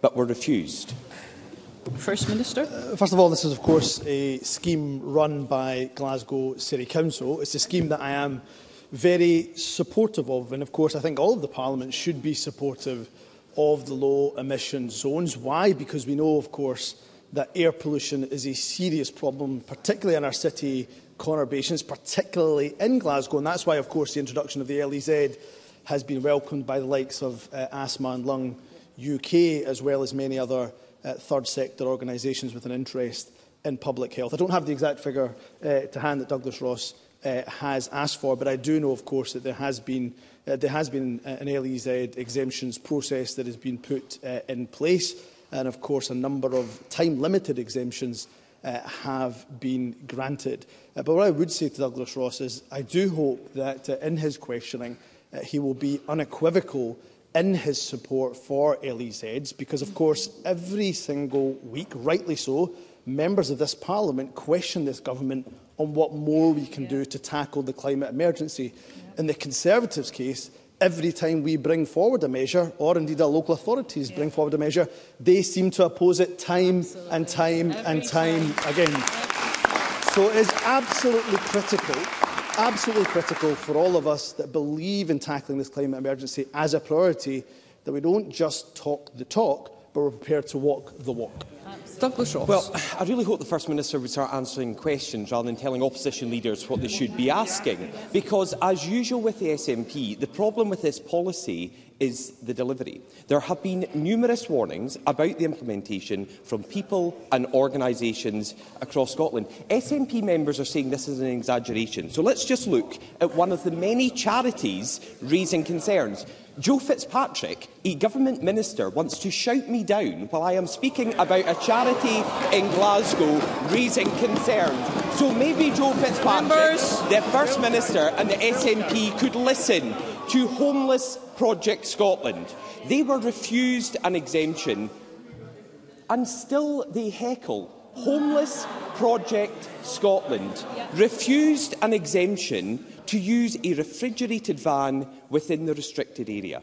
but were refused? First Minister. Uh, first of all, this is, of course, a scheme run by Glasgow City Council. It's a scheme that I am very supportive of. And, of course, I think all of the Parliament should be supportive of the low emission zones. Why? Because we know, of course, that air pollution is a serious problem, particularly in our city conurbations, particularly in Glasgow. And that's why, of course, the introduction of the LEZ has been welcomed by the likes of uh, Asthma and Lung UK, as well as many other uh, third sector organisations with an interest in public health. I don't have the exact figure uh, to hand that Douglas Ross uh, has asked for, but I do know, of course, that there has been, uh, there has been uh, an LEZ exemptions process that has been put uh, in place, and of course a number of time-limited exemptions uh, have been granted. Uh, but what I would say to Douglas Ross is I do hope that uh, in his questioning uh, he will be unequivocal in his support for LEZs because, of course, every single week, rightly so, members of this parliament question this government on what more we can yeah. do to tackle the climate emergency. Yeah. In the Conservatives' case, every time we bring forward a measure, or indeed our local authorities yeah. bring forward a measure, they seem to oppose it time absolutely. and time every and time, time. again. Every so it is absolutely critical absolutely critical for all of us that believe in tackling this climate emergency as a priority that we don't just talk the talk, but we're prepared to walk the walk. Douglas Ross. Well, I really hope the First Minister would start answering questions rather than telling opposition leaders what they should be asking. Because, as usual with the SNP, the problem with this policy is the delivery. There have been numerous warnings about the implementation from people and organisations across Scotland. SNP members are saying this is an exaggeration. So let's just look at one of the many charities raising concerns. Joe Fitzpatrick, a government minister, wants to shout me down while I am speaking about a charity in Glasgow raising concerns. So maybe Joe Fitzpatrick, members. the First Minister and the SNP could listen to Homeless Project Scotland. They were refused an exemption and still they heckle. Homeless Project Scotland refused an exemption to use a refrigerated van within the restricted area.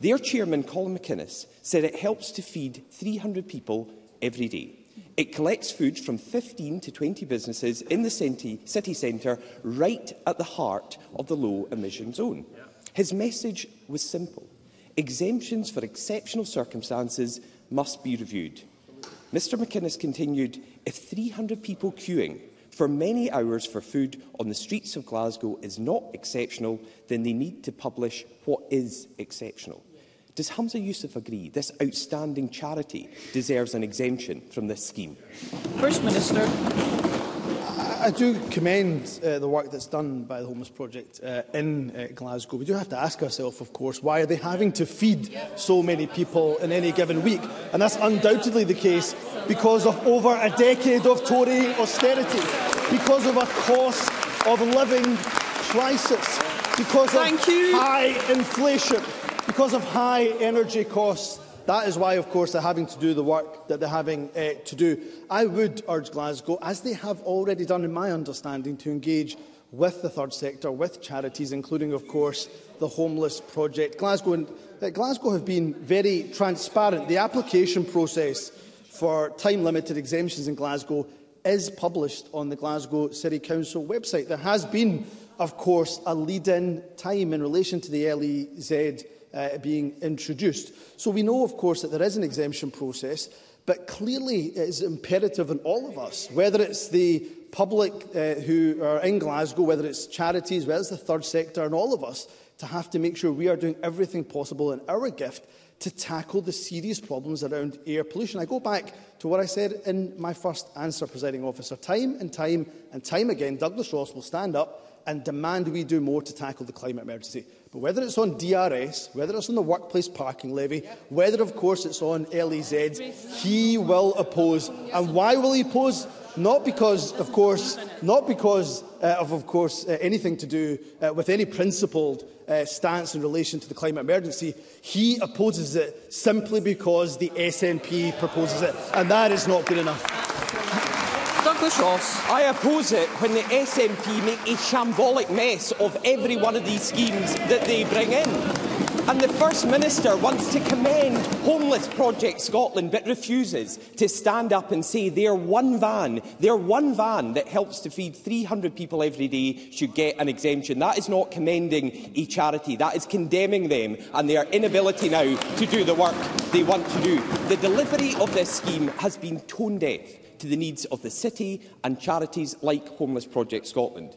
Their chairman, Colin McInnes, said it helps to feed 300 people every day. It collects food from 15 to 20 businesses in the city, city centre, right at the heart of the low emission zone. His message was simple. Exemptions for exceptional circumstances must be reviewed. Mr McInnes continued, if 300 people queuing for many hours for food on the streets of Glasgow is not exceptional, then they need to publish what is exceptional. Does Hamza Youssef agree this outstanding charity deserves an exemption from this scheme? First Minister. I, do commend uh, the work that's done by the Homeless Project uh, in uh, Glasgow. We do have to ask ourselves, of course, why are they having to feed so many people in any given week? And that's undoubtedly the case because of over a decade of Tory austerity, because of a cost of living crisis, because Thank of you. high inflation, because of high energy costs That is why, of course, they're having to do the work that they're having uh, to do. I would urge Glasgow, as they have already done in my understanding, to engage with the third sector, with charities, including, of course, the Homeless Project. Glasgow, and, uh, Glasgow have been very transparent. The application process for time-limited exemptions in Glasgow is published on the Glasgow City Council website. There has been, of course, a lead-in time in relation to the LEZ uh, being introduced. So we know, of course, that there is an exemption process, but clearly it is imperative on all of us, whether it's the public uh, who are in Glasgow, whether it's charities, whether it's the third sector, and all of us, to have to make sure we are doing everything possible in our gift to tackle the serious problems around air pollution. I go back to what I said in my first answer, presiding officer. Time and time and time again, Douglas Ross will stand up and demand we do more to tackle the climate emergency. But whether it's on DRS, whether it's on the workplace parking levy, whether, of course, it's on LEZs, he will oppose. And why will he oppose? Not because, of course, not because uh, of, of course, uh, anything to do uh, with any principled uh, stance in relation to the climate emergency. He opposes it simply because the SNP proposes it, and that is not good enough. I oppose it when the SNP make a shambolic mess of every one of these schemes that they bring in. And the First Minister wants to commend Homeless Project Scotland but refuses to stand up and say their one van, their one van that helps to feed 300 people every day should get an exemption. That is not commending a charity. That is condemning them and their inability now to do the work they want to do. The delivery of this scheme has been tone-deaf. to the needs of the city and charities like Homeless Project Scotland.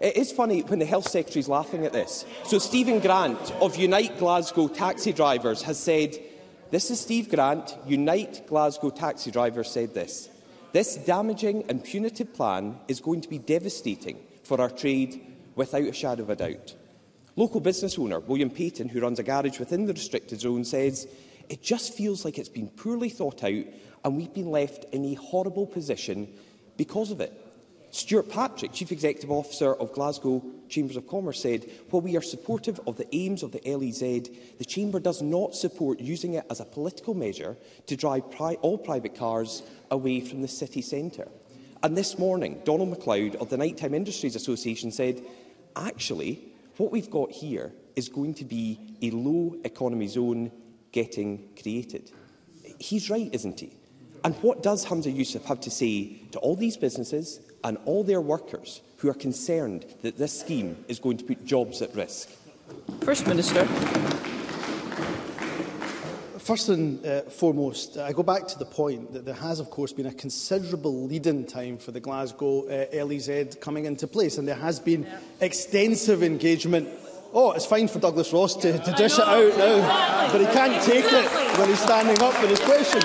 it is funny when the Health Secretary is laughing at this. So Stephen Grant of Unite Glasgow Taxi Drivers has said, this is Steve Grant, Unite Glasgow Taxi Drivers said this. This damaging and punitive plan is going to be devastating for our trade without a shadow of a doubt. Local business owner William Payton, who runs a garage within the restricted zone, says, It just feels like it's been poorly thought out and we've been left in a horrible position because of it. Stuart Patrick, Chief Executive Officer of Glasgow Chambers of Commerce, said, While we are supportive of the aims of the LEZ, the Chamber does not support using it as a political measure to drive pri all private cars away from the city centre. And this morning, Donald MacLeod of the Nighttime Industries Association said, actually, what we've got here is going to be a low economy zone getting created. He's right, isn't he? And what does Hamza Youssef have to say to all these businesses and all their workers who are concerned that this scheme is going to put jobs at risk? First Minister. First and uh, foremost, I go back to the point that there has, of course, been a considerable lead-in time for the Glasgow uh, LEZ coming into place, and there has been yeah. extensive engagement. Oh, it's fine for Douglas Ross to, to dish it out now, but he can't take it when he's standing up for his question.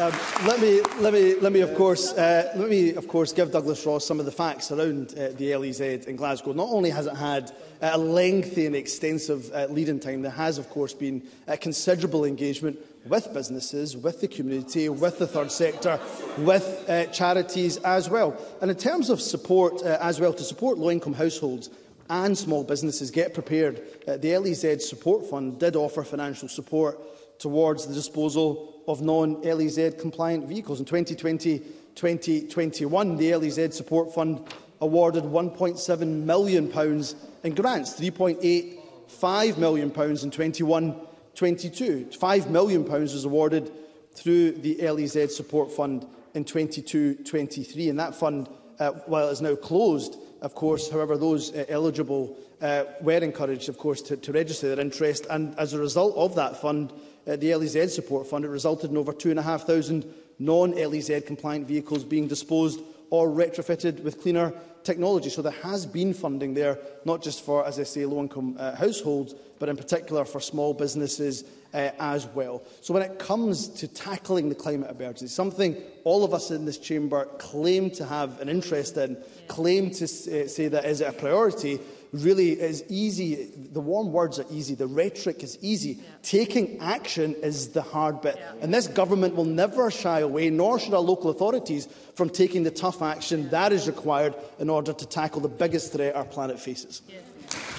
Um, let me, let me, let me, of course, uh, let me, of course, give Douglas Ross some of the facts around uh, the LEZ in Glasgow. Not only has it had uh, a lengthy and extensive uh, lead-in time, there has, of course, been a considerable engagement with businesses, with the community, with the third sector, with uh, charities as well. And in terms of support uh, as well, to support low-income households, and small businesses get prepared. Uh, the LEZ Support Fund did offer financial support towards the disposal of non-LEZ compliant vehicles. In 2020-2021, the LEZ Support Fund awarded £1.7 million in grants, £3.85 million in 21-22. £5 million was awarded through the LEZ Support Fund in 22-23, and that fund, uh, while it is now closed, of course, however, those uh, eligible uh, were encouraged, of course, to, to register their interest. And as a result of that fund, uh, the LEZ Support Fund, it resulted in over 2,500 non-LEZ compliant vehicles being disposed or retrofitted with cleaner technology. So there has been funding there, not just for, as I say, low-income uh, households, but in particular for small businesses uh, as well. So when it comes to tackling the climate emergency, something all of us in this chamber claim to have an interest in, claim to uh, say that is a priority, really is easy. The warm words are easy. The rhetoric is easy. Yeah. Taking action is the hard bit. Yeah. And this government will never shy away, nor should our local authorities, from taking the tough action that is required in order to tackle the biggest threat our planet faces. Yeah.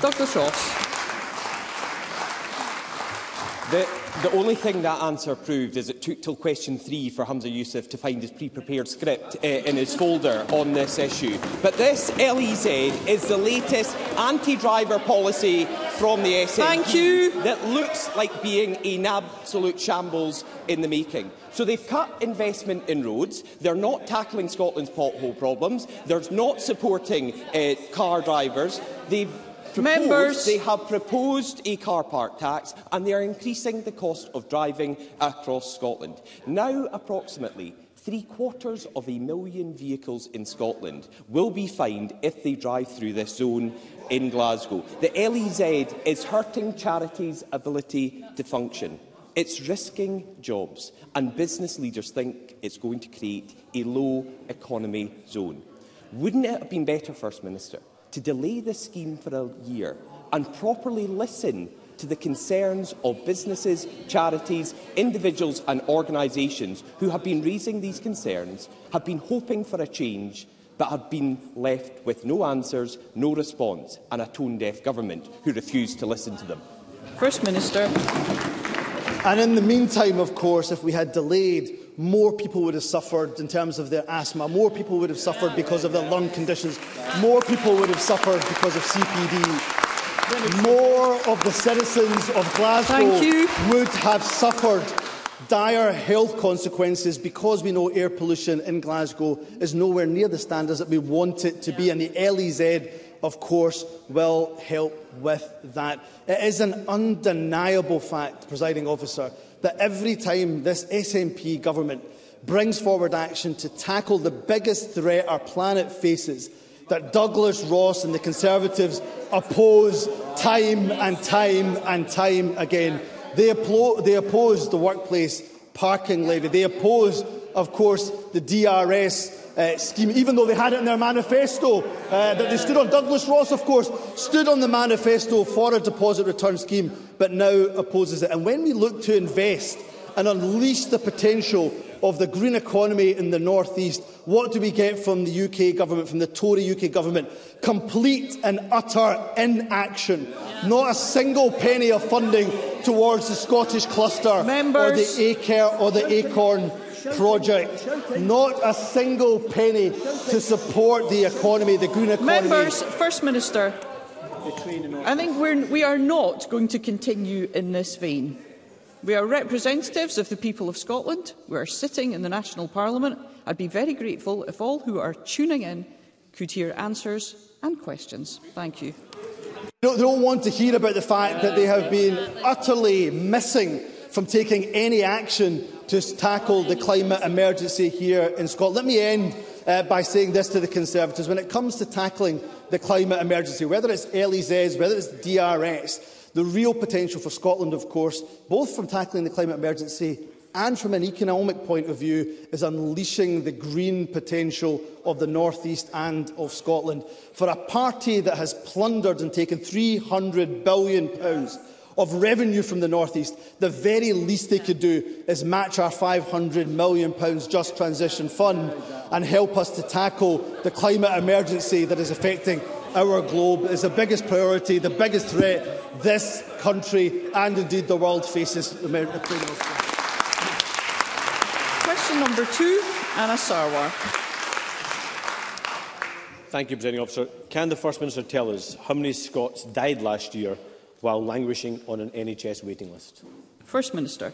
Dr Schultz. The, the, only thing that answer proved is it took till question three for Hamza Youssef to find his pre-prepared script uh, in his folder on this issue. But this LEZ is the latest anti-driver policy from the SNP Thank you. that looks like being an absolute shambles in the making. So they've cut investment in roads. They're not tackling Scotland's pothole problems. They're not supporting uh, car drivers. They've Members. they have proposed a car park tax and they are increasing the cost of driving across Scotland. Now approximately Three quarters of a million vehicles in Scotland will be fined if they drive through this zone in Glasgow. The LEZ is hurting charities' ability to function. It's risking jobs, and business leaders think it's going to create a low economy zone. Wouldn't it have been better, First Minister, to delay this scheme for a year and properly listen to the concerns of businesses, charities, individuals and organisations who have been raising these concerns, have been hoping for a change, but have been left with no answers, no response and a tone-deaf government who refused to listen to them. First Minister. And in the meantime, of course, if we had delayed more people would have suffered in terms of their asthma, more people would have suffered because of their lung conditions, more people would have suffered because of CPD. More of the citizens of Glasgow would have suffered dire health consequences because we know air pollution in Glasgow is nowhere near the standards that we want it to be, and the LEZ, of course, will help with that. It is an undeniable fact, presiding officer, that every time this SNP government brings forward action to tackle the biggest threat our planet faces, that Douglas Ross and the Conservatives oppose time and time and time again. They, they oppose the workplace parking levy. They oppose, of course, the DRS uh, scheme, even though they had it in their manifesto uh, that they stood on. Douglas Ross, of course, stood on the manifesto for a deposit return scheme, but now opposes it. And when we look to invest and unleash the potential of the green economy in the northeast, what do we get from the UK government, from the Tory UK government? Complete and utter inaction. Not a single penny of funding towards the Scottish cluster Members. or the ACARE or the ACORN project. Not a single penny to support the economy, the green economy. Members, First Minister, I think we're, we are not going to continue in this vein. We are representatives of the people of Scotland. We are sitting in the National Parliament. I'd be very grateful if all who are tuning in could hear answers and questions. Thank you. They don't, they don't want to hear about the fact that they have been utterly missing from taking any action to tackle the climate emergency here in Scotland. Let me end uh, by saying this to the Conservatives. When it comes to tackling the climate emergency, whether it's LEZs, whether it's DRS, the real potential for Scotland, of course, both from tackling the climate emergency and from an economic point of view, is unleashing the green potential of the North East and of Scotland. For a party that has plundered and taken £300 billion pounds of revenue from the North East, the very least they could do is match our £500 million Just Transition Fund and help us to tackle the climate emergency that is affecting our globe. It's the biggest priority, the biggest threat this country and indeed the world faces. Question number two, Anna Sarwar. Thank you, President Officer. Can the First Minister tell us how many Scots died last year while languishing on an NHS waiting list? First Minister.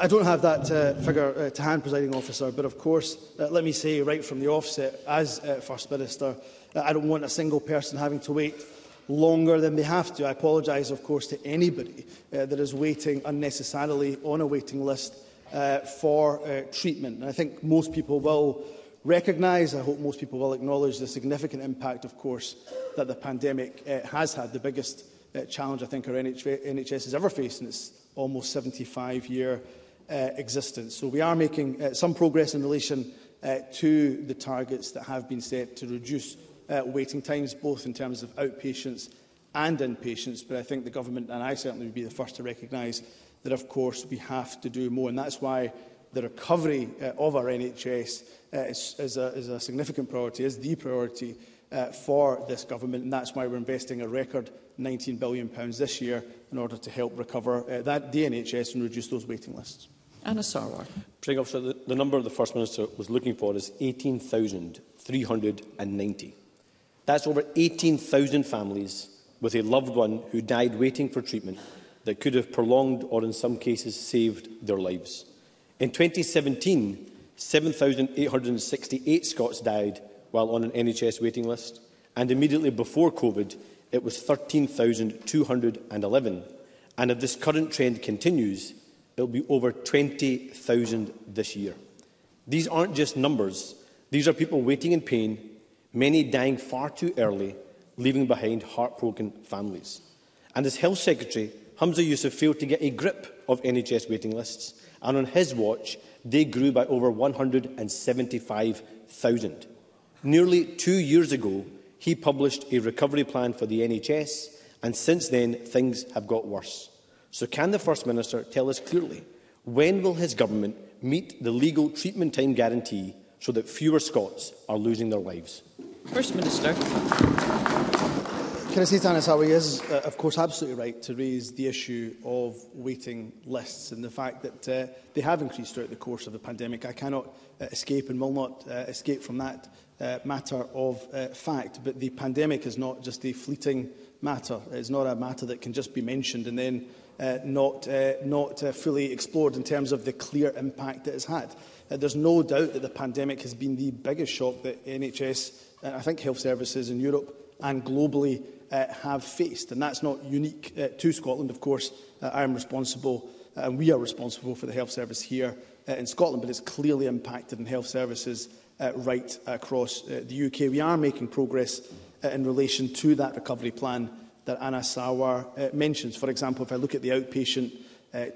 I don't have that uh, figure uh, to hand, presiding officer, but of course, uh, let me say right from the offset, as uh, First Minister, uh, I don't want a single person having to wait longer than they have to. I apologise, of course, to anybody uh, that is waiting unnecessarily on a waiting list uh, for uh, treatment. And I think most people will recognise, I hope most people will acknowledge the significant impact, of course, that the pandemic uh, has had, the biggest uh, challenge I think our NH NHS has ever faced in its almost 75-year uh, existence. So we are making uh, some progress in relation uh, to the targets that have been set to reduce uh, waiting times, both in terms of outpatients and inpatients. But I think the government, and I certainly would be the first to recognise, that of course we have to do more. And that's why the recovery uh, of our NHS uh, is, is, a, is a significant priority, is the priority uh, for this government. And that's why we're investing a record £19 billion pounds this year in order to help recover uh, that, the NHS and reduce those waiting lists. Anna Sarwar. President Officer, the, the number the First Minister was looking for is 18,390. That's over 18,000 families with a loved one who died waiting for treatment that could have prolonged or in some cases saved their lives. In 2017, 7,868 Scots died while on an NHS waiting list and immediately before COVID, it was 13,211. And if this current trend continues, it'll be over 20,000 this year. These aren't just numbers. These are people waiting in pain, many dying far too early, leaving behind heartbroken families. And as Health Secretary, Hamza Yusuf failed to get a grip of NHS waiting lists, and on his watch, they grew by over 175,000. Nearly two years ago, He published a recovery plan for the NHS, and since then, things have got worse. So can the First Minister tell us clearly when will his government meet the legal treatment time guarantee so that fewer Scots are losing their lives? First Minister. Can I Kenneth Tanasawi is, uh, of course, absolutely right to raise the issue of waiting lists and the fact that uh, they have increased throughout the course of the pandemic. I cannot uh, escape and will not uh, escape from that uh, matter of uh, fact. But the pandemic is not just a fleeting matter. It's not a matter that can just be mentioned and then uh, not, uh, not uh, fully explored in terms of the clear impact it has had. Uh, there's no doubt that the pandemic has been the biggest shock that NHS, and I think health services in Europe and globally uh, have faced. And that's not unique uh, to Scotland. Of course, uh, I am responsible And we are responsible for the health service here uh, in Scotland, but it's clearly impacted in health services uh, right across uh, the UK. We are making progress in relation to that recovery plan that Anna Sawar mentions. For example, if I look at the outpatient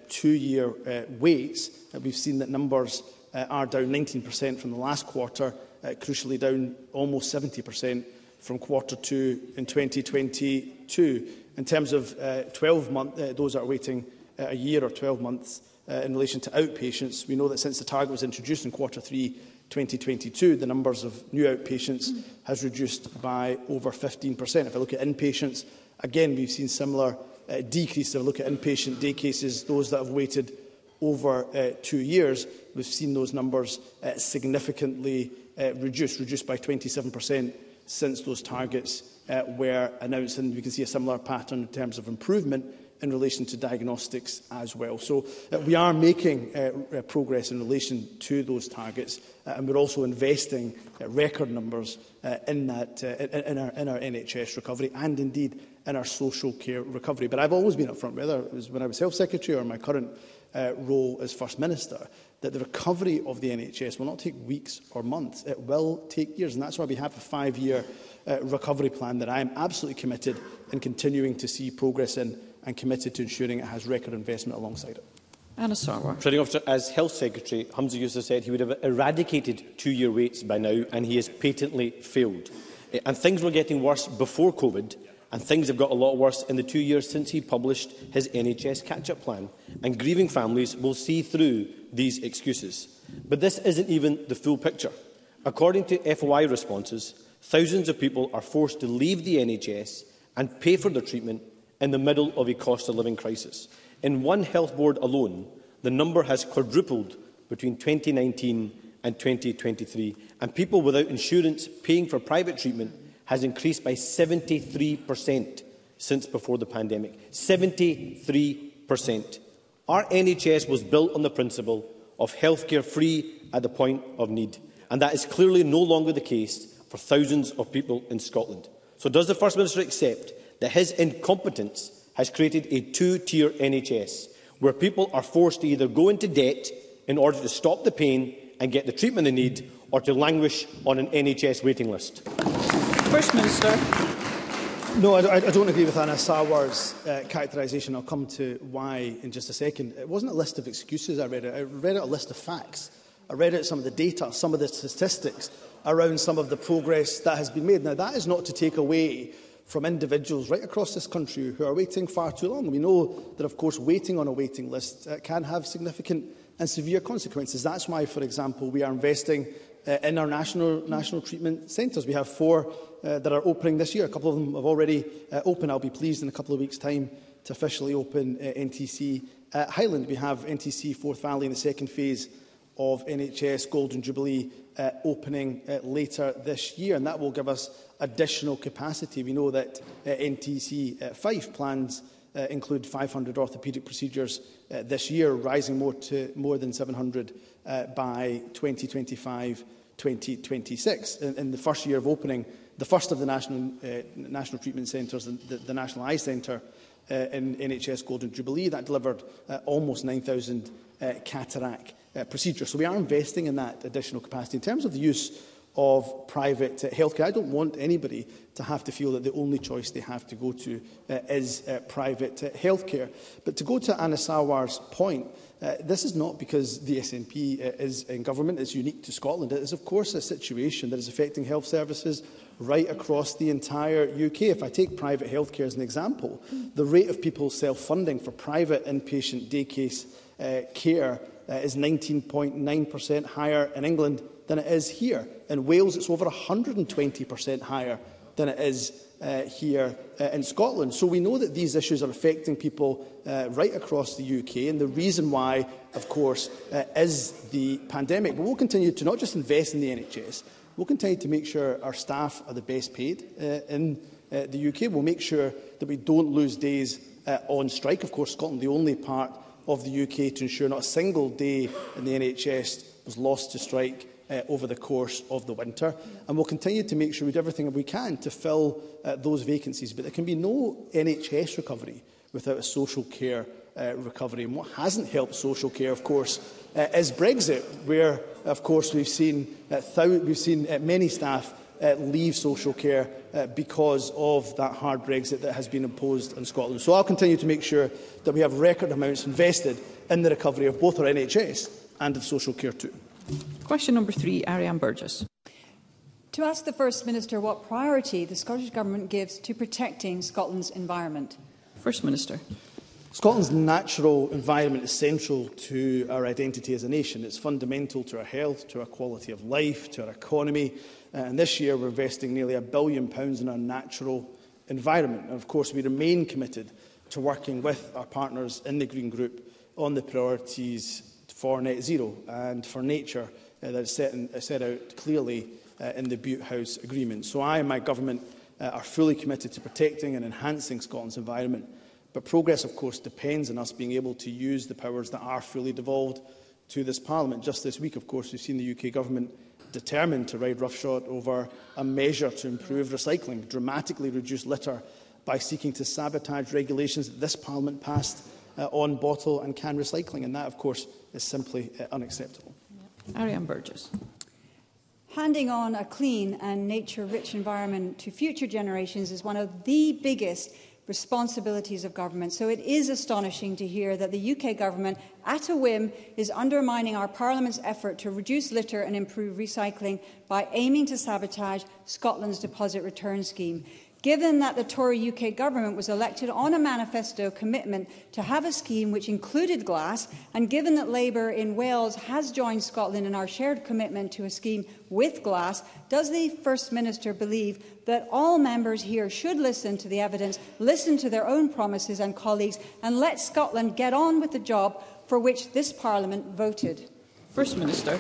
two-year waits, we've seen that numbers are down 19% from the last quarter, crucially down almost 70% from quarter two in 2022. In terms of 12-month, those that are waiting Uh, a year or 12 months uh, in relation to outpatients. We know that since the target was introduced in quarter three 2022, the numbers of new outpatients has reduced by over 15%. If I look at inpatients, again, we've seen similar uh, decrease. If I look at inpatient day cases, those that have waited over uh, two years, we've seen those numbers uh, significantly uh, reduced, reduced by 27% since those targets uh, were announced. And we can see a similar pattern in terms of improvement in relation to diagnostics as well. So uh, we are making uh, uh, progress in relation to those targets, uh, and we're also investing uh, record numbers uh, in, that, uh, in, our, in our NHS recovery and indeed in our social care recovery. But I've always been upfront, whether it was when I was Health Secretary or my current uh, role as First Minister, that the recovery of the NHS will not take weeks or months. It will take years, and that's why we have a five-year uh, recovery plan that I am absolutely committed in continuing to see progress in and committed to ensuring it has record investment alongside it. Anna Sarwar. Trading to, as Health Secretary, Hamza Yusuf said he would have eradicated two-year waits by now, and he has patently failed. Eh, and things were getting worse before COVID, and things have got a lot worse in the two years since he published his NHS catch-up plan. And grieving families will see through these excuses. But this isn't even the full picture. According to FOI responses, thousands of people are forced to leave the NHS and pay for their treatment in the middle of a cost of living crisis. In one health board alone, the number has quadrupled between 2019 and 2023, and people without insurance paying for private treatment has increased by 73% since before the pandemic. 73%. Our NHS was built on the principle of healthcare free at the point of need, and that is clearly no longer the case for thousands of people in Scotland. So does the First Minister accept that his incompetence has created a two-tier NHS, where people are forced to either go into debt in order to stop the pain and get the treatment they need, or to languish on an NHS waiting list. First Minister. No, I, I don't agree with Anna Sawar's uh, characterisation. I'll come to why in just a second. It wasn't a list of excuses I read it. I read it a list of facts. I read out some of the data, some of the statistics around some of the progress that has been made. Now, that is not to take away from individuals right across this country who are waiting far too long. We know that, of course, waiting on a waiting list uh, can have significant and severe consequences. That's why, for example, we are investing uh, in our national, national treatment centres. We have four uh, that are opening this year. A couple of them have already uh, opened. I'll be pleased in a couple of weeks' time to officially open uh, NTC uh, Highland. We have NTC Forth Valley in the second phase of NHS Golden Jubilee uh, opening uh, later this year, and that will give us additional capacity. We know that uh, NTC uh, 5 plans uh, include 500 orthopaedic procedures uh, this year, rising more to more than 700 uh, by 2025 2026. In, in the first year of opening the first of the national, uh, national treatment centres, the, the, the National Eye Centre uh, in NHS Golden Jubilee, that delivered uh, almost 9,000 uh, cataract uh, procedure. So we are investing in that additional capacity. In terms of the use of private uh, healthcare, I don't want anybody to have to feel that the only choice they have to go to uh, is uh, private uh, healthcare. But to go to Anna Sawar's point, uh, this is not because the SNP uh, is in government, it's unique to Scotland. It is, of course, a situation that is affecting health services right across the entire UK. If I take private healthcare as an example, the rate of people self-funding for private inpatient day case uh, care uh, is 19.9% higher in England than it is here. In Wales, it's over 120% higher than it is uh, here uh, in Scotland. So we know that these issues are affecting people uh, right across the UK, and the reason why, of course, uh, is the pandemic. But we'll continue to not just invest in the NHS, we'll continue to make sure our staff are the best paid uh, in uh, the UK. We'll make sure that we don't lose days uh, on strike. Of course, Scotland, the only part of the UK to ensure not a single day in the NHS was lost to strike uh, over the course of the winter. And we'll continue to make sure we do everything we can to fill uh, those vacancies. But there can be no NHS recovery without a social care uh, recovery. And what hasn't helped social care, of course, uh, is Brexit, where, of course, we've seen, uh, we've seen uh, many staff uh, leave social care uh, because of that hard Brexit that has been imposed on Scotland. So I'll continue to make sure that we have record amounts invested in the recovery of both our NHS and of social care too. Question number three, Ariane Burgess. To ask the First Minister what priority the Scottish Government gives to protecting Scotland's environment. First Minister. Scotland's natural environment is central to our identity as a nation. It's fundamental to our health, to our quality of life, to our economy, Uh, and this year, we're investing nearly a billion pounds in our natural environment. And of course, we remain committed to working with our partners in the Green Group on the priorities for net zero and for nature uh, that is set, in, uh, set out clearly uh, in the Butte House Agreement. So I and my government uh, are fully committed to protecting and enhancing Scotland's environment. But progress, of course, depends on us being able to use the powers that are fully devolved to this Parliament. Just this week, of course, we've seen the UK government determined to ride roughshod over a measure to improve recycling, dramatically reduce litter by seeking to sabotage regulations that this Parliament passed uh, on bottle and can recycling. And that, of course, is simply uh, unacceptable. Yeah. Ariane Burgess. Handing on a clean and nature-rich environment to future generations is one of the biggest responsibilities of government. So it is astonishing to hear that the UK government, at a whim, is undermining our Parliament's effort to reduce litter and improve recycling by aiming to sabotage Scotland's deposit return scheme. Given that the Tory UK government was elected on a manifesto commitment to have a scheme which included glass, and given that Labour in Wales has joined Scotland in our shared commitment to a scheme with glass, does the First Minister believe that all members here should listen to the evidence, listen to their own promises and colleagues, and let Scotland get on with the job for which this Parliament voted? First Minister.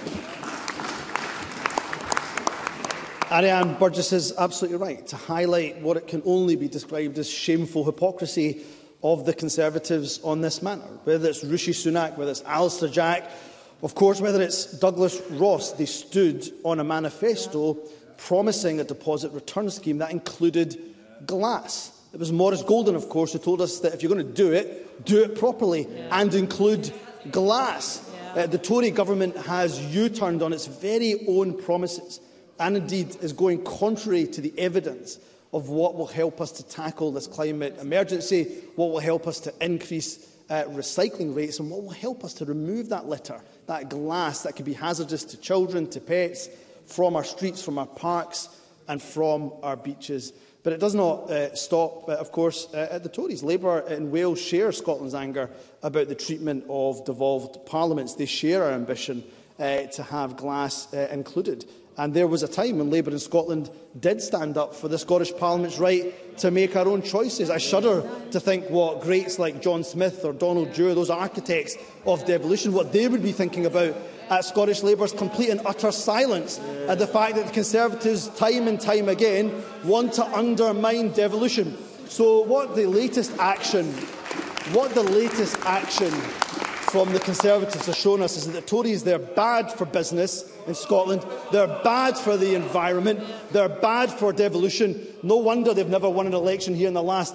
Ariane Burgess is absolutely right to highlight what it can only be described as shameful hypocrisy of the Conservatives on this matter. Whether it's Rishi Sunak, whether it's Alistair Jack, of course, whether it's Douglas Ross, they stood on a manifesto promising a deposit return scheme that included glass. It was Morris Golden, of course, who told us that if you're going to do it, do it properly yeah. and include glass. Yeah. Uh, the Tory government has U-turned on its very own promises and indeed is going contrary to the evidence of what will help us to tackle this climate emergency, what will help us to increase uh, recycling rates, and what will help us to remove that litter, that glass that could be hazardous to children, to pets, from our streets, from our parks, and from our beaches. But it does not uh, stop, uh, of course, uh, at the Tories. Labour in Wales share Scotland's anger about the treatment of devolved parliaments. They share our ambition uh, to have glass uh, included And there was a time when Labour in Scotland did stand up for the Scottish Parliament's right to make our own choices. I shudder to think what greats like John Smith or Donald Dewar, those architects of devolution, what they would be thinking about at Scottish Labour's complete and utter silence at the fact that the Conservatives, time and time again, want to undermine devolution. So what the latest action, what the latest action from the Conservatives has shown us is that the Tories, they're bad for business in Scotland, they're bad for the environment, they're bad for devolution. No wonder they've never won an election here in the last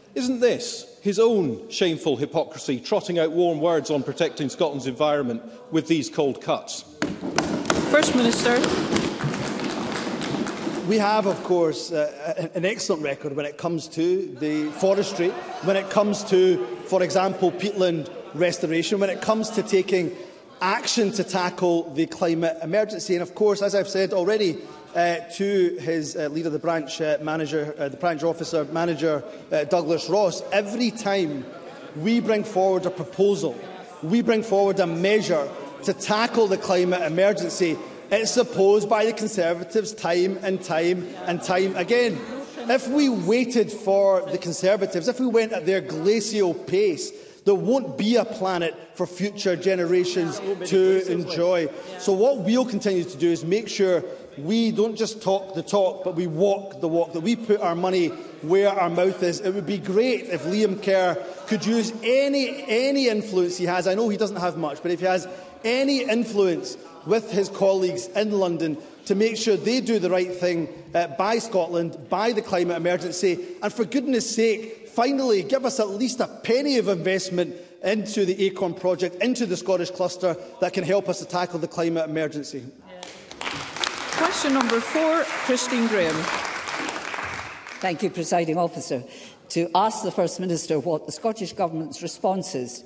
Isn't this his own shameful hypocrisy, trotting out warm words on protecting Scotland's environment with these cold cuts? First Minister. we have, of course, uh, an excellent record when it comes to the forestry, when it comes to, for example, peatland restoration, when it comes to taking action to tackle the climate emergency. And of course, as I've said already uh, to his uh, leader, the branch uh, manager, uh, the branch officer manager, uh, Douglas Ross, every time we bring forward a proposal, we bring forward a measure to tackle the climate emergency, it's opposed by the Conservatives time and time and time again. If we waited for the Conservatives, if we went at their glacial pace, there won't be a planet for future generations to enjoy. So, what we'll continue to do is make sure we don't just talk the talk, but we walk the walk, that we put our money where our mouth is. It would be great if Liam Kerr could use any, any influence he has. I know he doesn't have much, but if he has any influence with his colleagues in London to make sure they do the right thing uh, by Scotland, by the climate emergency, and for goodness sake, finally give us at least a penny of investment into the ACON project, into the Scottish cluster that can help us to tackle the climate emergency. Yeah. Question number four, Christine Graham. Thank you, Presiding Officer. To ask the First Minister what the Scottish Government's response is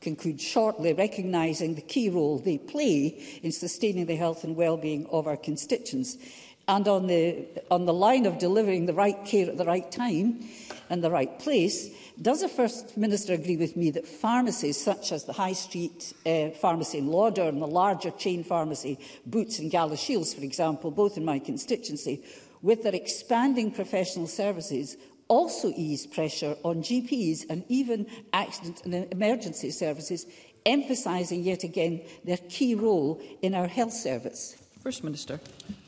conclude shortly, recognising the key role they play in sustaining the health and well-being of our constituents. And on the, on the line of delivering the right care at the right time and the right place, does the First Minister agree with me that pharmacies such as the High Street uh, Pharmacy in Lauder and the larger chain pharmacy Boots and Gala Shields, for example, both in my constituency, with their expanding professional services also ease pressure on GPs and even accident and emergency services, emphasising yet again their key role in our health service. First Minister.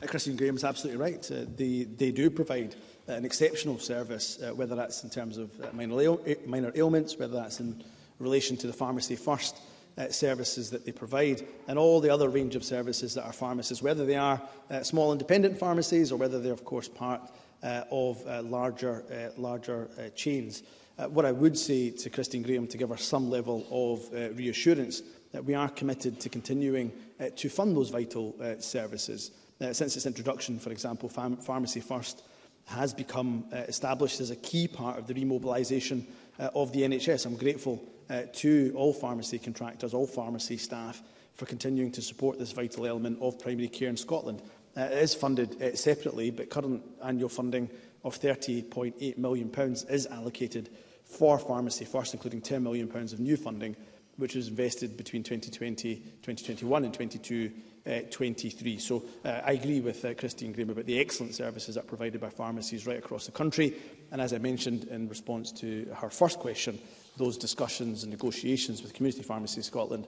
Uh, Christine Graham is absolutely right. Uh, they, they do provide uh, an exceptional service, uh, whether that's in terms of uh, minor, ail eh, minor ailments, whether that's in relation to the pharmacy first uh, services that they provide and all the other range of services that are pharmacists, whether they are uh, small independent pharmacies or whether they're, of course, part Uh, of uh, larger, uh, larger chains. what I would say to Christine Graham to give her some level of reassurance that we are committed to continuing to fund those vital services. since its introduction, for example, Pharm Pharmacy First has become uh, established as a key part of the remobilisation uh, of the NHS. I'm grateful uh, to all pharmacy contractors, all pharmacy staff for continuing to support this vital element of primary care in Scotland. Uh, it is funded uh, separately, but current annual funding of £30.8 million is allocated for Pharmacy First, including £10 million of new funding, which was invested between 2020, 2021 and 22 uh, 23. So uh, I agree with uh, Christine Graham about the excellent services that are provided by pharmacies right across the country. And as I mentioned in response to her first question, those discussions and negotiations with Community Pharmacy Scotland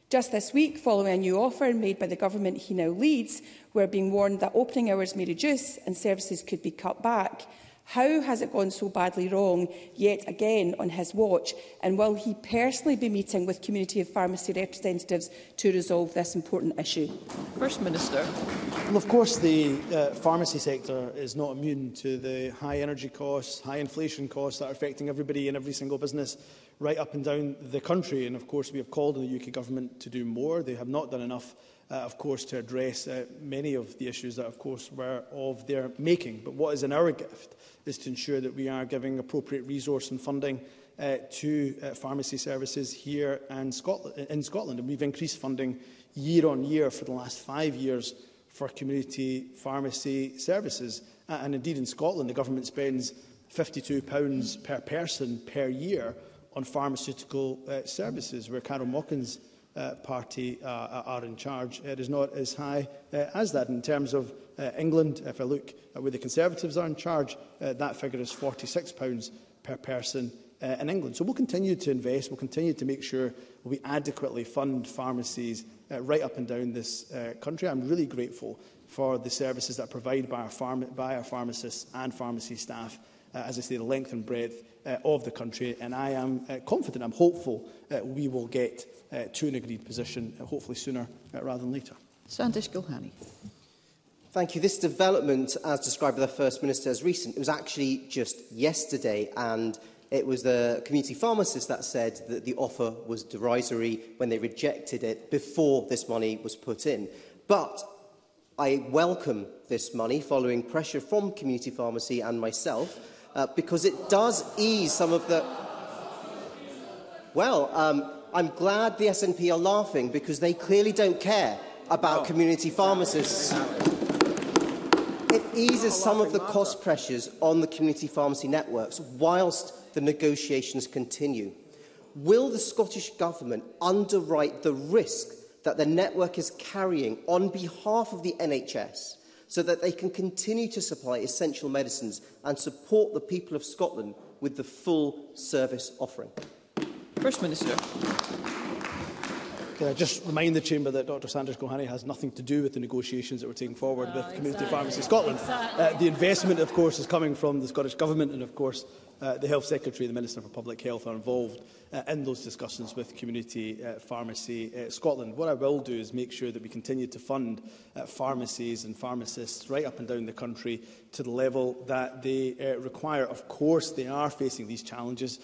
Just this week, following a new offer made by the government he now leads, we're being warned that opening hours may reduce and services could be cut back. How has it gone so badly wrong yet again on his watch? And will he personally be meeting with community of pharmacy representatives to resolve this important issue? First Minister. Well, of course, the uh, pharmacy sector is not immune to the high energy costs, high inflation costs that are affecting everybody and every single business right up and down the country. And of course, we have called on the UK government to do more. They have not done enough uh, of course, to address uh, many of the issues that, of course, were of their making. But what is in our gift is to ensure that we are giving appropriate resource and funding uh, to uh, pharmacy services here and Scotland, in Scotland. And we've increased funding year on year for the last five years for community pharmacy services. Uh, and indeed, in Scotland, the government spends £52 per person per year on pharmaceutical uh, services, where Carol Mockins uh, party uh, uh, are in charge. Uh, it is not as high uh, as that. In terms of uh, England, if I look at where the Conservatives are in charge, uh, that figure is £46 per person uh, in England. So we'll continue to invest, we'll continue to make sure we adequately fund pharmacies uh, right up and down this uh, country. I'm really grateful for the services that are provided by our, pharma by our pharmacists and pharmacy staff uh, as I say, the length and breadth uh, of the country. And I am uh, confident, I'm hopeful uh, we will get uh, to an agreed position, uh, hopefully sooner uh, rather than later. Sandish Gilhani. Thank you. This development, as described by the First Minister, is recent. It was actually just yesterday, and it was the community pharmacist that said that the offer was derisory when they rejected it before this money was put in. But I welcome this money following pressure from community pharmacy and myself uh, because it does ease some of the. Well, um, I'm glad the SNP are laughing because they clearly don't care about oh. community pharmacists. It eases some of the cost pressures on the community pharmacy networks whilst the negotiations continue. Will the Scottish Government underwrite the risk that the network is carrying on behalf of the NHS so that they can continue to supply essential medicines and support the people of Scotland with the full service offering? First Minister. Can I just remind the Chamber that Dr Sanders Gohani has nothing to do with the negotiations that we're taking forward oh, with Community exactly. Pharmacy Scotland. Exactly. Uh, the investment, of course, is coming from the Scottish Government and, of course, Uh, the Health Secretary and the Minister for Public Health are involved uh, in those discussions with Community uh, Pharmacy uh, Scotland. What I will do is make sure that we continue to fund uh, pharmacies and pharmacists right up and down the country to the level that they uh, require. Of course, they are facing these challenges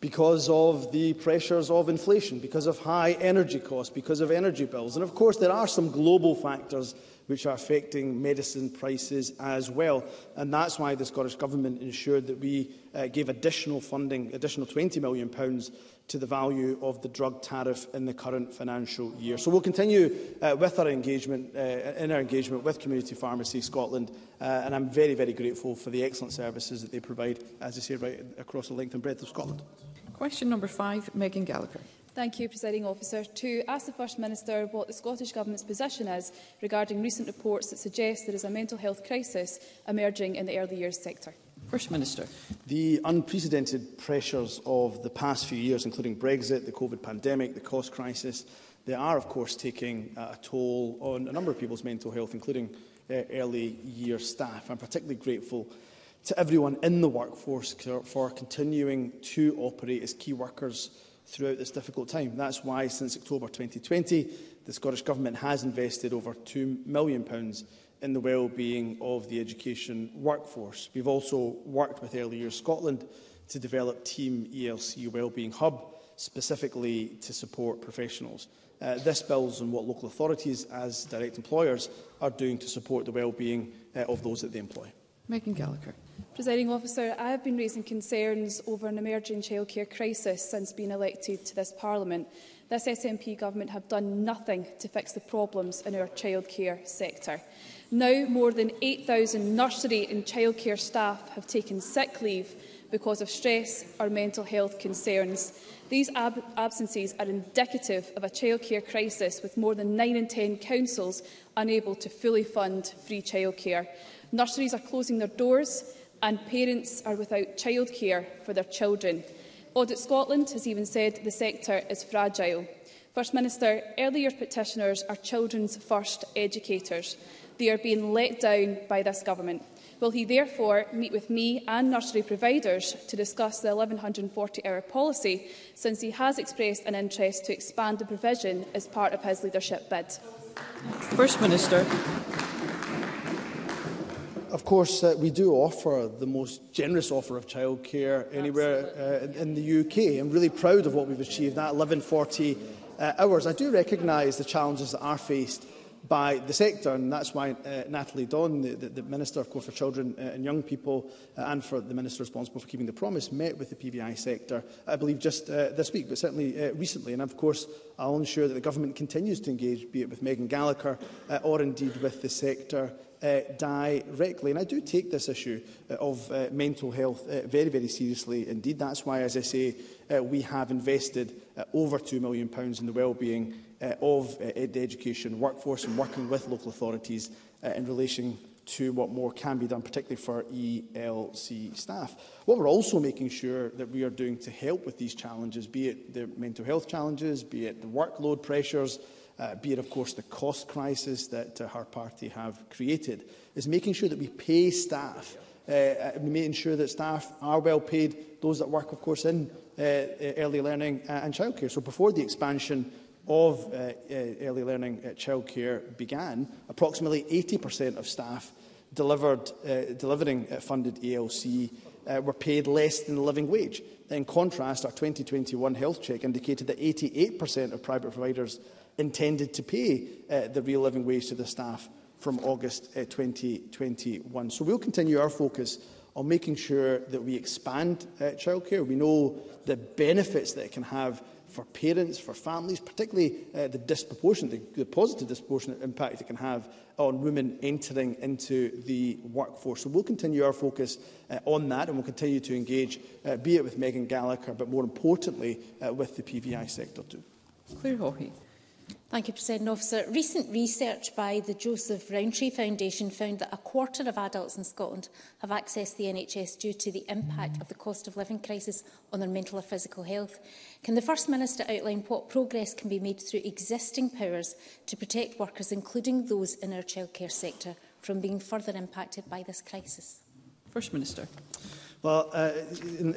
because of the pressures of inflation, because of high energy costs, because of energy bills. And of course, there are some global factors which are affecting medicine prices as well. And that's why the Scottish Government ensured that we uh, gave additional funding, additional £20 million pounds, to the value of the drug tariff in the current financial year. So we'll continue uh, with our engagement, uh, in our engagement with Community Pharmacy Scotland, uh, and I'm very, very grateful for the excellent services that they provide, as I say, right across the length and breadth of Scotland. Question number five, Megan Gallagher. Thank you, Presiding Officer. To ask the First Minister what the Scottish Government's position is regarding recent reports that suggest there is a mental health crisis emerging in the early years sector. First Minister. The unprecedented pressures of the past few years, including Brexit, the COVID pandemic, the cost crisis, they are, of course, taking uh, a toll on a number of people's mental health, including uh, early year staff. I'm particularly grateful to everyone in the workforce for continuing to operate as key workers throughout this difficult time. That's why, since October 2020, the Scottish Government has invested over £2 million in the well-being of the education workforce. We've also worked with Early Years Scotland to develop Team ELC Wellbeing Hub, specifically to support professionals. Uh, this builds on what local authorities as direct employers are doing to support the well-being uh, of those that they employ. Megan Gallagher. Presiding officer, I have been raising concerns over an emerging childcare crisis since being elected to this parliament. This SNP government have done nothing to fix the problems in our childcare sector. Now more than 8,000 nursery and childcare staff have taken sick leave because of stress or mental health concerns. These ab absences are indicative of a childcare crisis with more than 9 in 10 councils unable to fully fund free childcare. Nurseries are closing their doors and parents are without childcare for their children. Audit Scotland has even said the sector is fragile. First Minister, earlier petitioners are children's first educators. They are being let down by this government. Will he therefore meet with me and nursery providers to discuss the 1140-hour policy, since he has expressed an interest to expand the provision as part of his leadership bid? First Minister of course, uh, we do offer the most generous offer of childcare anywhere uh, in, in the UK. I'm really proud of what we've achieved, that 1140 uh, hours. I do recognise the challenges that are faced by the sector. And that's why uh, Natalie Don, the, the, the Minister of course, for Children uh, and Young People, uh, and for the Minister responsible for keeping the promise, met with the PVI sector, I believe just uh, this week, but certainly uh, recently. And of course, I'll ensure that the government continues to engage, be it with Megan Gallagher uh, or indeed with the sector uh, directly. And I do take this issue uh, of uh, mental health uh, very, very seriously indeed. That's why, as I say, uh, we have invested uh, over £2 million in the wellbeing uh, of uh, ed education workforce and working with local authorities uh, in relation to what more can be done, particularly for ELC staff. What we're also making sure that we are doing to help with these challenges, be it the mental health challenges, be it the workload pressures, uh, be it, of course, the cost crisis that uh, her party have created, is making sure that we pay staff, uh, uh making sure that staff are well paid, those that work, of course, in uh, early learning and childcare. So before the expansion of uh, uh, early learning uh, childcare began, approximately 80% of staff delivered, uh, delivering uh, funded ELC uh, were paid less than the living wage. In contrast, our 2021 health check indicated that 88% of private providers intended to pay uh, the real living wage to the staff from August uh, 2021. So we'll continue our focus on making sure that we expand uh, childcare. We know the benefits that it can have for parents, for families, particularly uh, the disproportionate, the, the positive disproportionate impact it can have on women entering into the workforce. So we'll continue our focus uh, on that and we'll continue to engage, uh, be it with Megan Gallagher, but more importantly, uh, with the PVI sector too. Claire Hawkey. Thank you, President Officer. Recent research by the Joseph Rowntree Foundation found that a quarter of adults in Scotland have accessed the NHS due to the impact of the cost of living crisis on their mental or physical health. Can the First Minister outline what progress can be made through existing powers to protect workers, including those in our childcare sector, from being further impacted by this crisis? First Minister. Well, uh,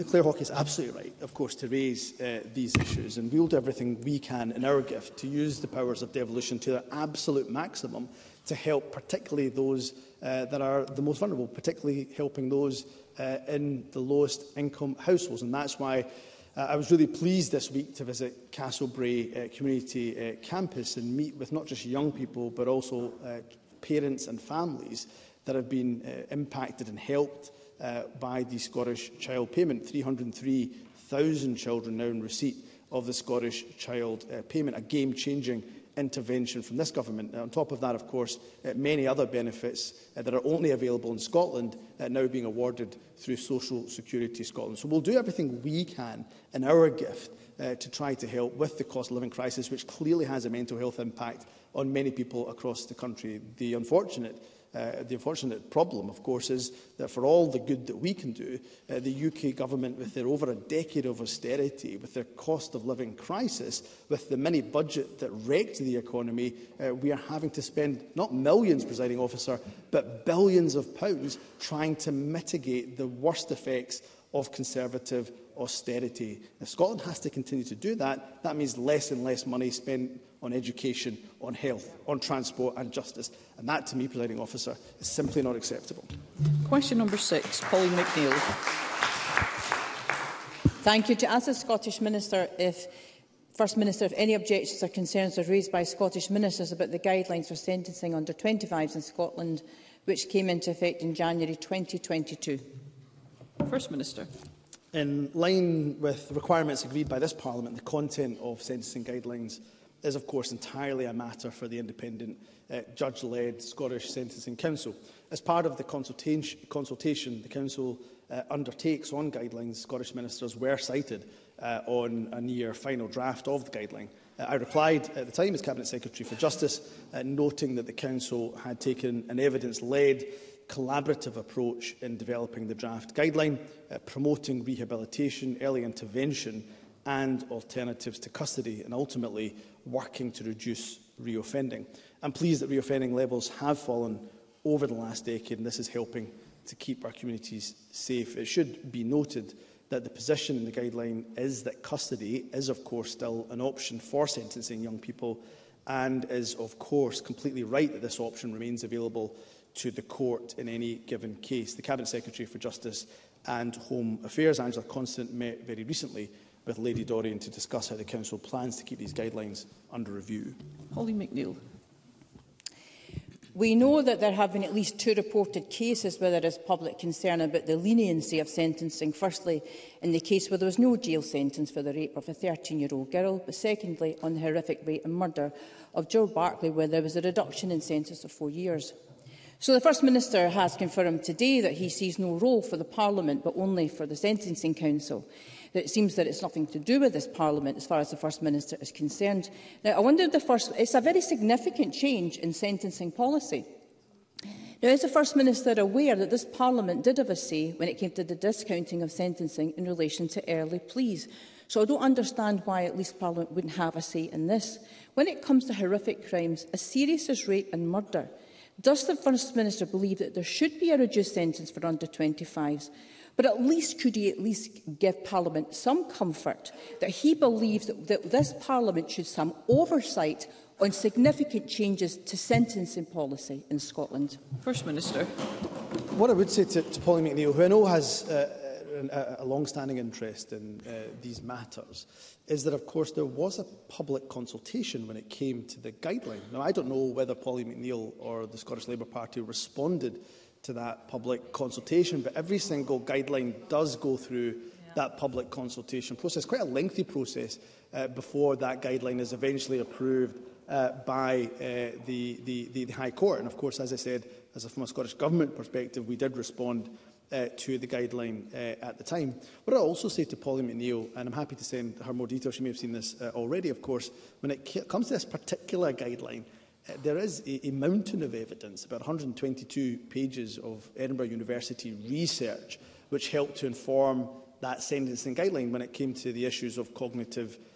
Claire Hawke is absolutely right, of course, to raise uh, these issues, and wield everything we can in our gift to use the powers of devolution to their absolute maximum to help particularly those uh, that are the most vulnerable, particularly helping those uh, in the lowest income households. And that's why uh, I was really pleased this week to visit Castlebrae uh, Community uh, Campus and meet with not just young people, but also uh, parents and families that have been uh, impacted and helped uh, by the Scottish Child Payment. 303,000 children now in receipt of the Scottish Child uh, Payment, a game-changing intervention from this government. Now, on top of that, of course, uh, many other benefits uh, that are only available in Scotland uh, now being awarded through Social Security Scotland. So we'll do everything we can in our gift uh, to try to help with the cost of living crisis, which clearly has a mental health impact on many people across the country. The unfortunate Uh, the unfortunate problem, of course, is that for all the good that we can do, uh, the UK government, with their over a decade of austerity, with their cost of living crisis, with the mini budget that wrecked the economy, uh, we are having to spend not millions, presiding officer, but billions of pounds trying to mitigate the worst effects of conservative austerity. If Scotland has to continue to do that, that means less and less money spent on education, on health, on transport and justice. And that, to me, presiding officer, is simply not acceptable. Question number six, Polly McNeill. Thank you. To ask the Scottish Minister if First Minister, if any objections or concerns are raised by Scottish ministers about the guidelines for sentencing under 25s in Scotland, which came into effect in January 2022. First Minister. In line with requirements agreed by this Parliament, the content of sentencing guidelines is, of course, entirely a matter for the independent uh, judge-led Scottish Sentencing Council. As part of the consultation, consultation the Council uh, undertakes on guidelines, Scottish ministers were cited uh, on a near final draft of the guideline. Uh, I replied at the time as Cabinet Secretary for Justice, uh, noting that the Council had taken an evidence-led collaborative approach in developing the draft guideline, uh, promoting rehabilitation, early intervention and alternatives to custody, and ultimately working to reduce reoffending. I'm pleased that reoffending levels have fallen over the last decade, and this is helping to keep our communities safe. It should be noted that the position in the guideline is that custody is, of course, still an option for sentencing young people and is, of course, completely right that this option remains available to the court in any given case. The Cabinet Secretary for Justice and Home Affairs, Angela Constant, met very recently with Lady Dorian to discuss how the Council plans to keep these guidelines under review. Holly McNeill. We know that there have been at least two reported cases where there is public concern about the leniency of sentencing. Firstly, in the case where there was no jail sentence for the rape of a 13-year-old girl, but secondly, on the horrific rape and murder of Joe Barkley, where there was a reduction in sentence of four years. So the First Minister has confirmed today that he sees no role for the Parliament, but only for the Sentencing Council that it seems that it's nothing to do with this Parliament as far as the First Minister is concerned. Now, I wonder if the First... It's a very significant change in sentencing policy. Now, is the First Minister aware that this Parliament did have a say when it came to the discounting of sentencing in relation to early pleas? So I don't understand why at least Parliament wouldn't have a say in this. When it comes to horrific crimes, as serious as rape and murder, does the First Minister believe that there should be a reduced sentence for under 25s? But at least could he at least give Parliament some comfort that he believes that, that this Parliament should some oversight on significant changes to sentencing policy in Scotland. First Minister. What I would say to, to Pauline McNeill, who I know has uh, a, a long-standing interest in uh, these matters, is that, of course, there was a public consultation when it came to the guideline. Now, I don't know whether Pauline McNeill or the Scottish Labour Party responded to that public consultation. But every single guideline does go through yeah. that public consultation process, quite a lengthy process uh, before that guideline is eventually approved uh, by uh, the, the, the, the High Court. And of course, as I said, as a, from a Scottish Government perspective, we did respond uh, to the guideline uh, at the time. What I also say to Polly McNeill, and I'm happy to send her more details, she may have seen this uh, already, of course, when it comes to this particular guideline, there is a, a mountain of evidence, about 122 pages of Edinburgh University research, which helped to inform that sentencing guideline when it came to the issues of cognitive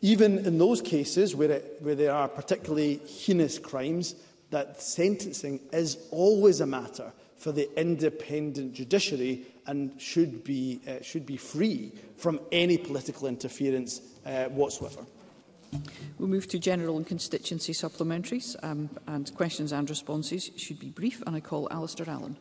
even in those cases where, it, where there are particularly heinous crimes, that sentencing is always a matter for the independent judiciary and should be, uh, should be free from any political interference uh, whatsoever. We'll move to general and constituency supplementaries um, and questions and responses should be brief and I call Alistair Allen.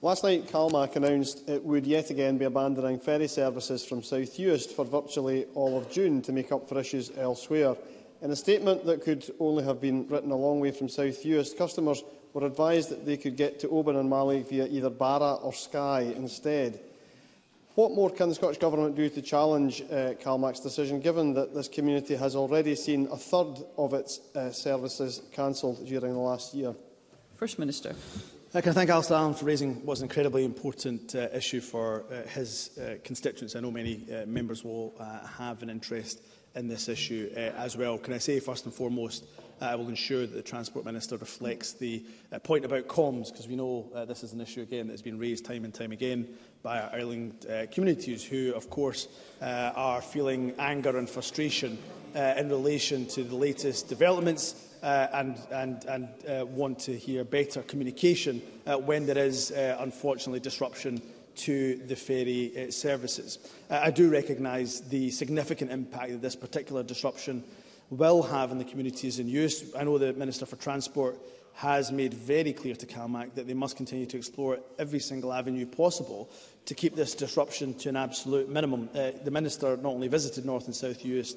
Last night, CalMac announced it would yet again be abandoning ferry services from South Uist for virtually all of June to make up for issues elsewhere. In a statement that could only have been written a long way from South Uist, customers were advised that they could get to Oban and Mali via either Barra or Skye instead. What more can the Scottish Government do to challenge uh, CalMAC's decision, given that this community has already seen a third of its uh, services cancelled during the last year? First Minister. Uh, I can thank Alistair Allen for raising what is an incredibly important uh, issue for uh, his uh, constituents. I know many uh, members will uh, have an interest in this issue uh, as well. Can I say, first and foremost, uh, I will ensure that the Transport Minister reflects the uh, point about comms, because we know uh, this is an issue, again, that has been raised time and time again by our Ireland uh, communities, who, of course, uh, are feeling anger and frustration uh, in relation to the latest developments uh, and, and, and uh, want to hear better communication uh, when there is, uh, unfortunately, disruption to the ferry uh, services. Uh, I do recognise the significant impact that this particular disruption will have in the communities in use. I know the Minister for Transport has made very clear to CalMac that they must continue to explore every single avenue possible to keep this disruption to an absolute minimum. Uh, the Minister not only visited North and South Uist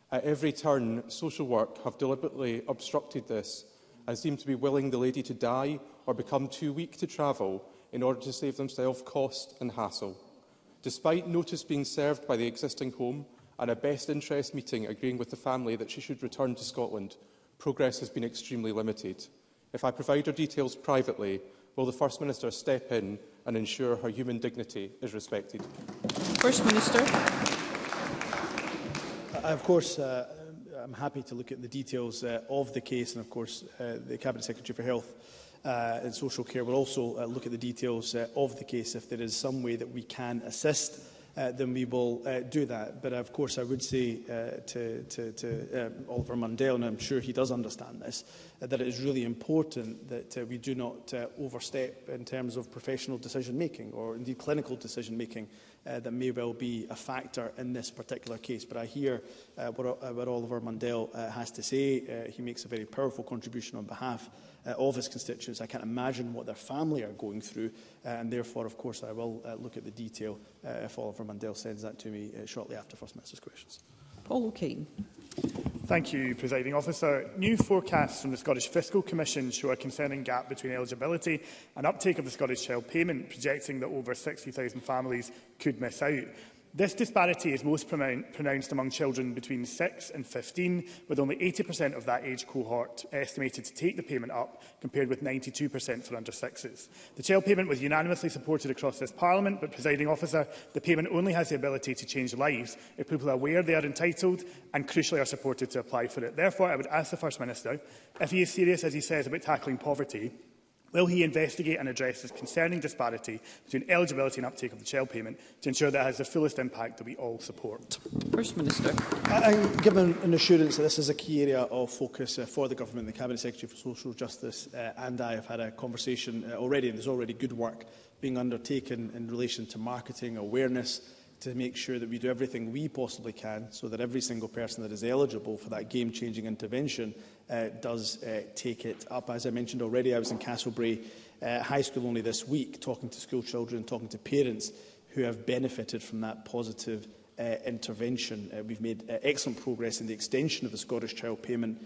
At every turn, social work have deliberately obstructed this and seem to be willing the lady to die or become too weak to travel in order to save themselves cost and hassle. Despite notice being served by the existing home and a best interest meeting agreeing with the family that she should return to Scotland, progress has been extremely limited. If I provide her details privately, will the First Minister step in and ensure her human dignity is respected. First Minister. I, of course, uh, I'm happy to look at the details uh, of the case and, of course, uh, the Cabinet Secretary for Health uh, and Social Care will also uh, look at the details uh, of the case if there is some way that we can assist uh, then we will uh, do that. But of course, I would say uh, to, to, to um, Oliver Mundell, and I'm sure he does understand this, uh, that it is really important that uh, we do not uh, overstep in terms of professional decision making or indeed clinical decision making Uh, that may well be a factor in this particular case. But I hear uh, what, uh, what Oliver Mundell uh, has to say. Uh, he makes a very powerful contribution on behalf uh, of his constituents. I can't imagine what their family are going through, uh, and therefore, of course, I will uh, look at the detail uh, if Oliver Mundell sends that to me uh, shortly after First Minister's questions. Paul O'Kane. Thank you, Presiding Officer. New forecasts from the Scottish Fiscal Commission show a concerning gap between eligibility and uptake of the Scottish Child Payment, projecting that over 60,000 families could miss out. This disparity is most pronounced among children between 6 and 15, with only 80% of that age cohort estimated to take the payment up, compared with 92% for under 6s. The child payment was unanimously supported across this Parliament, but, presiding officer, the payment only has the ability to change lives if people are aware they are entitled and, crucially, are supported to apply for it. Therefore, I would ask the First Minister, if he is serious, as he says, about tackling poverty, Will he investigate and address this concerning disparity between eligibility and uptake of the child payment to ensure that it has the fullest impact that we all support? First Minister. I, I'm given an assurance that this is a key area of focus uh, for the Government. The Cabinet Secretary for Social Justice uh, and I have had a conversation uh, already, and there's already good work being undertaken in relation to marketing, awareness, to make sure that we do everything we possibly can so that every single person that is eligible for that game-changing intervention uh, does uh, take it up. As I mentioned already, I was in Castlebury uh, High School only this week talking to school children, talking to parents who have benefited from that positive uh, intervention. Uh, we've made uh, excellent progress in the extension of the Scottish Child Payment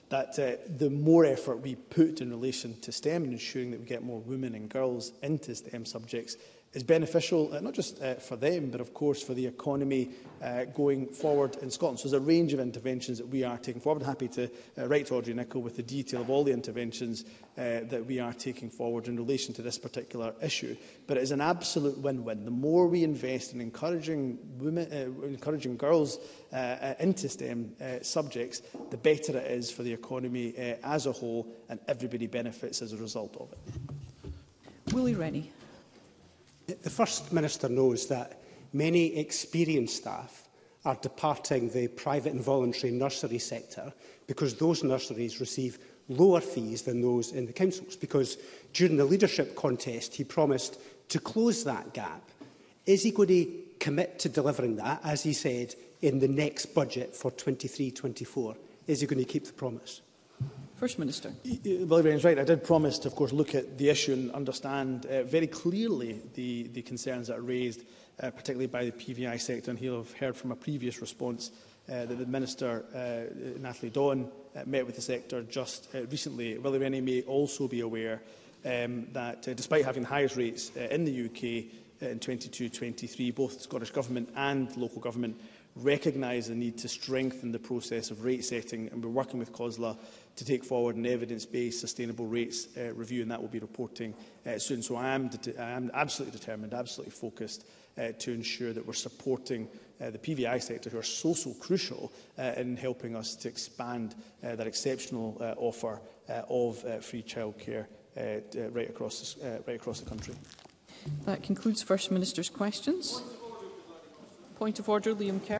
that uh, the more effort we put in relation to STEM and ensuring that we get more women and girls into STEM subjects, is beneficial, uh, not just uh, for them, but of course for the economy uh, going forward in Scotland. So there's a range of interventions that we are taking forward. I'm happy to uh, write to Audrey Nicholl with the detail of all the interventions uh, that we are taking forward in relation to this particular issue. But it is an absolute win-win. The more we invest in encouraging, women, uh, encouraging girls uh, uh into STEM uh, subjects, the better it is for the economy uh, as a whole, and everybody benefits as a result of it. Willie Rennie. The First Minister knows that many experienced staff are departing the private and voluntary nursery sector because those nurseries receive lower fees than those in the councils because during the leadership contest he promised to close that gap. Is he going to commit to delivering that, as he said, in the next budget for 23-24? Is he going to keep the promise? First Minister. Well, Ryan's right. I did promise to, of course, look at the issue and understand uh, very clearly the, the concerns that are raised, uh, particularly by the PVI sector. And he'll have heard from a previous response uh, that the Minister, uh, Natalie Dawn, uh, met with the sector just uh, recently. Willie Rennie may also be aware um, that uh, despite having the highest rates uh, in the UK uh, in 22-23, both the Scottish Government and local government recognise the need to strengthen the process of rate setting, and we're working with COSLA to take forward an evidence-based sustainable rates uh, review, and that will be reporting uh, soon. So I am, I am absolutely determined, absolutely focused uh, to ensure that we're supporting uh, the PVI sector, who are so, so crucial uh, in helping us to expand uh, that exceptional uh, offer uh, of uh, free childcare uh, uh, right, across this, uh, right across the country. That concludes First Minister's questions. Point of order, Liam Kerr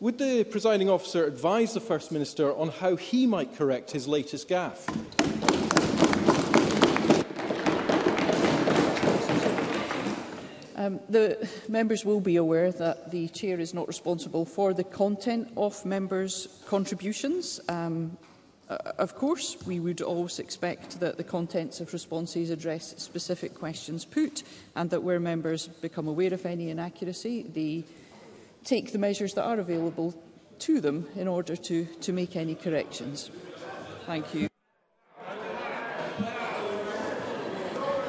Would the presiding officer advise the First Minister on how he might correct his latest gaffe? Um, the members will be aware that the Chair is not responsible for the content of members' contributions. Um, uh, of course, we would always expect that the contents of responses address specific questions put and that where members become aware of any inaccuracy, the take the measures that are available to them in order to, to make any corrections. Thank you.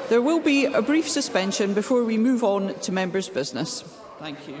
There will be a brief suspension before we move on to members' business. Thank you.